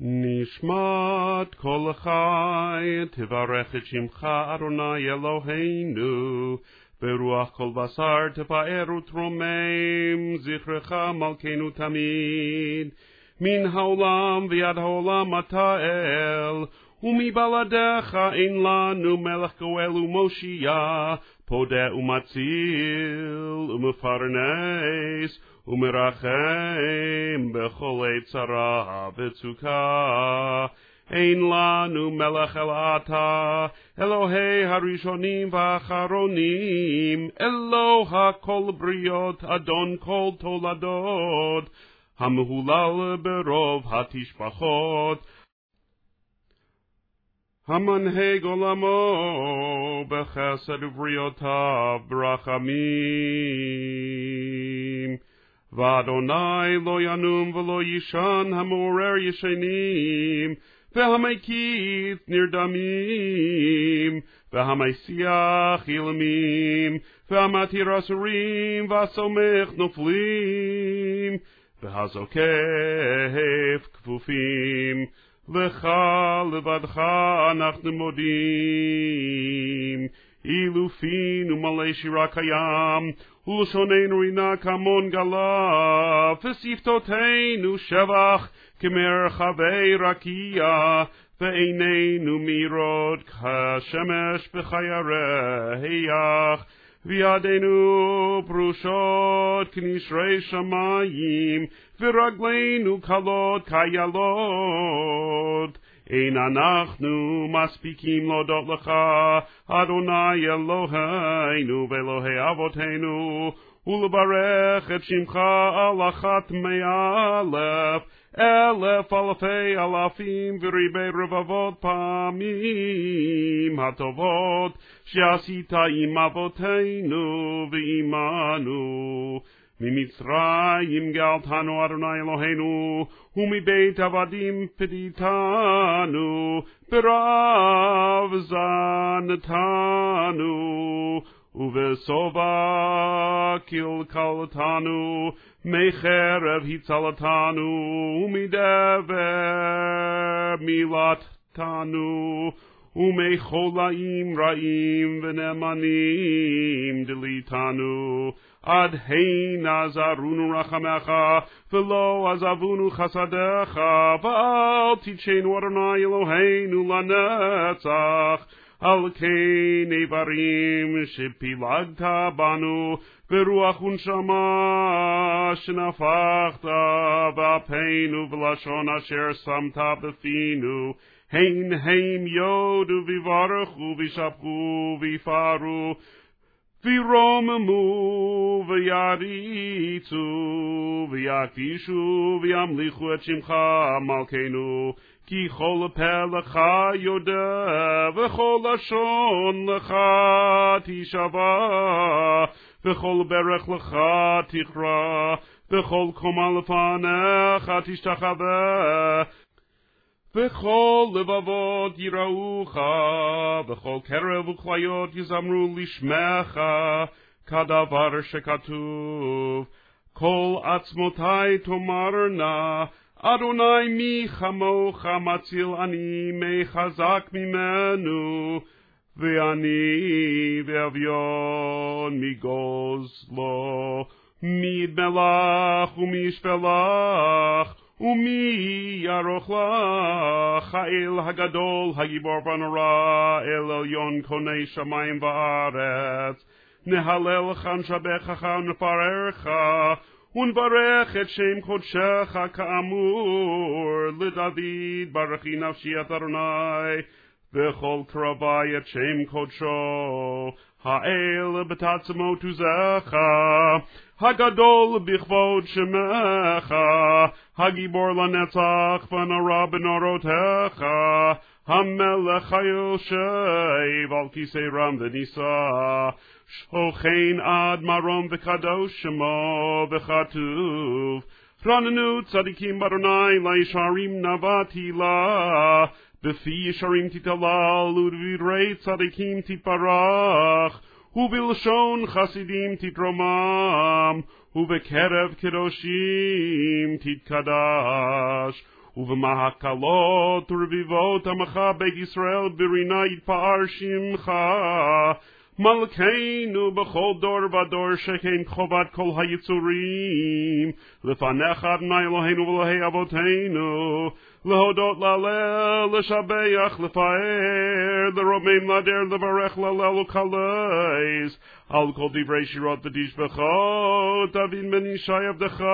נשמת כל החי, תברך את שמך אדוני אלוהינו, ברוח כל בשר תפאר ותרומם, זכרך מלכנו תמיד. מן העולם ויד העולם אתה אל, ומבלעדיך אין לנו מלך גואל ומושיע, פודה ומציל ומפרנס, ומרחם בכל צרה וצוקה. אין לנו מלך אלא אתה, אלוהי הראשונים והאחרונים, אלוה כל בריות, אדון כל תולדות, המהולל ברוב התשפחות, המנהיג עולמו בחסד ובריאותיו ברחמים. ואדוני לא ינום ולא יישן המעורר ישנים, והמקיף נרדמים, והמסיח אילמים, והמתיר אסורים, והסומך נופלים, והזוקף כפופים. לך לבדך אנחנו מודים. אילופינו מלא שירה קיים, ולשוננו רינה כמון גלה, ושפתותינו שבח כמרחבי רקיע, ועינינו מירות כשמש בירח, וידינו פרושות כנשרי שמיים, ורגלינו קלות כילות. אין אנחנו מספיקים להודות לך, אדוני אלוהינו ואלוהי אבותינו, ולברך את שמך על אחת מאה אלף, אלף אלפי אלפים וריבי רבבות פעמים הטובות שעשית עם אבותינו ועמנו. ממצרים גאלתנו אדוני אלוהינו, ומבית עבדים פדיתנו, ברב זנתנו, ובשובע קלקלתנו, מחרב הצלתנו, ומדבר מילתנו, ומחולאים רעים ונאמנים דליתנו. עד הן עזרונו רחמך, ולא עזבונו חסדיך, ואל תדשנו אדוני אלוהינו לנצח. על כן איברים שפילגת בנו, ברוח ונשמה שנפחת באפינו ולשון אשר שמת בפינו. הן הם יודו ויברכו וישפכו ויפארו וירוממו ויריצו ויקדישו וימליכו את שמך מלכנו כי כל פה לך יודע וכל לשון לך תשבע וכל ברך לך תכרע וכל קומה לפניך תשתחווה וכל לבבות יראוך, וכל קרב וכליות יזמרו לשמך, כדבר שכתוב. כל עצמותי תאמרנה, אדוני מי כמוך מציל אני, מי חזק ממנו, ואני ואביון מגוז לו, מי ידמלך ומי ישפלך, ומי ירוך לך, האל הגדול, הגיבור בנורא, אל עליון קונה שמיים וארץ. נהלל לך, נשבחך ונפארך, ונברך את שם קודשך כאמור, לדוד ברכי נפשי את אדוני, וכל קרבי את שם קודשו, האל בתעצמות עוזך, הגדול בכבוד שמך, הגיבור לנצח ונורא בנורותיך, המלך היושב על כיסא רם ונישא, שוכן עד מרום וקדוש שמו וכתוב, רננו צדיקים באדוני לישרים נבעתי לה, בפי ישרים תתהלל ובדברי צדיקים תתברך, ובלשון חסידים תתרומם, ובקרב קדושים תתקדש, ובמהקלות ורביבות עמך בית ישראל ברינה יתפאר שמך. מלכנו בכל דור ודור שכן חובת כל היצורים, לפניך אדוני אלוהינו ואלוהי אבותינו, להודות להלל, לשבח, לפאר, לרומם, לדר, לברך, להלל ולקלס, על כל דברי שירות ותשבחות, דוד בן ישי עבדך,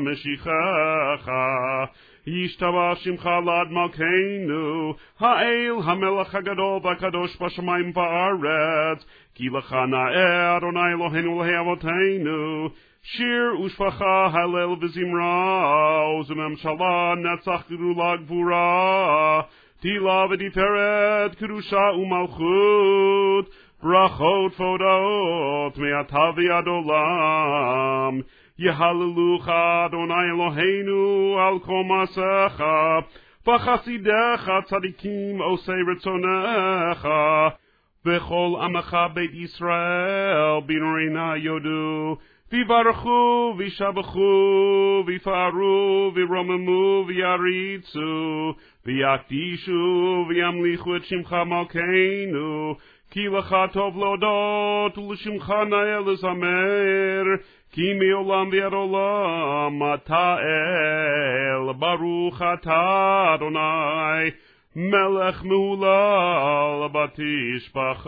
משיחך. ישתבח שמך לעד מלכנו, האל המלך הגדול והקדוש בשמיים ובארץ, כי לך נאה אדוני אלוהינו אלוהי אבותינו, שיר ושפחה, הלל וזמרה, וממשלה נצח גדולה גבורה, תהילה ותפארת, קדושה ומלכות, ברכות והודאות מעתה ועד עולם. יהללוך אדוני אלוהינו על כל מעשיך, וחסידיך צדיקים עושי רצונך, וכל עמך בית ישראל בנרינה יודו, ויברכו וישבחו ויפארו וירוממו ויריצו ויקדישו וימליכו את שמך מלכנו כי לך טוב להודות ולשמך נאה לזמר כי מעולם ועד עולם אתה אל ברוך אתה אדוני מלך מהולל בתשבחות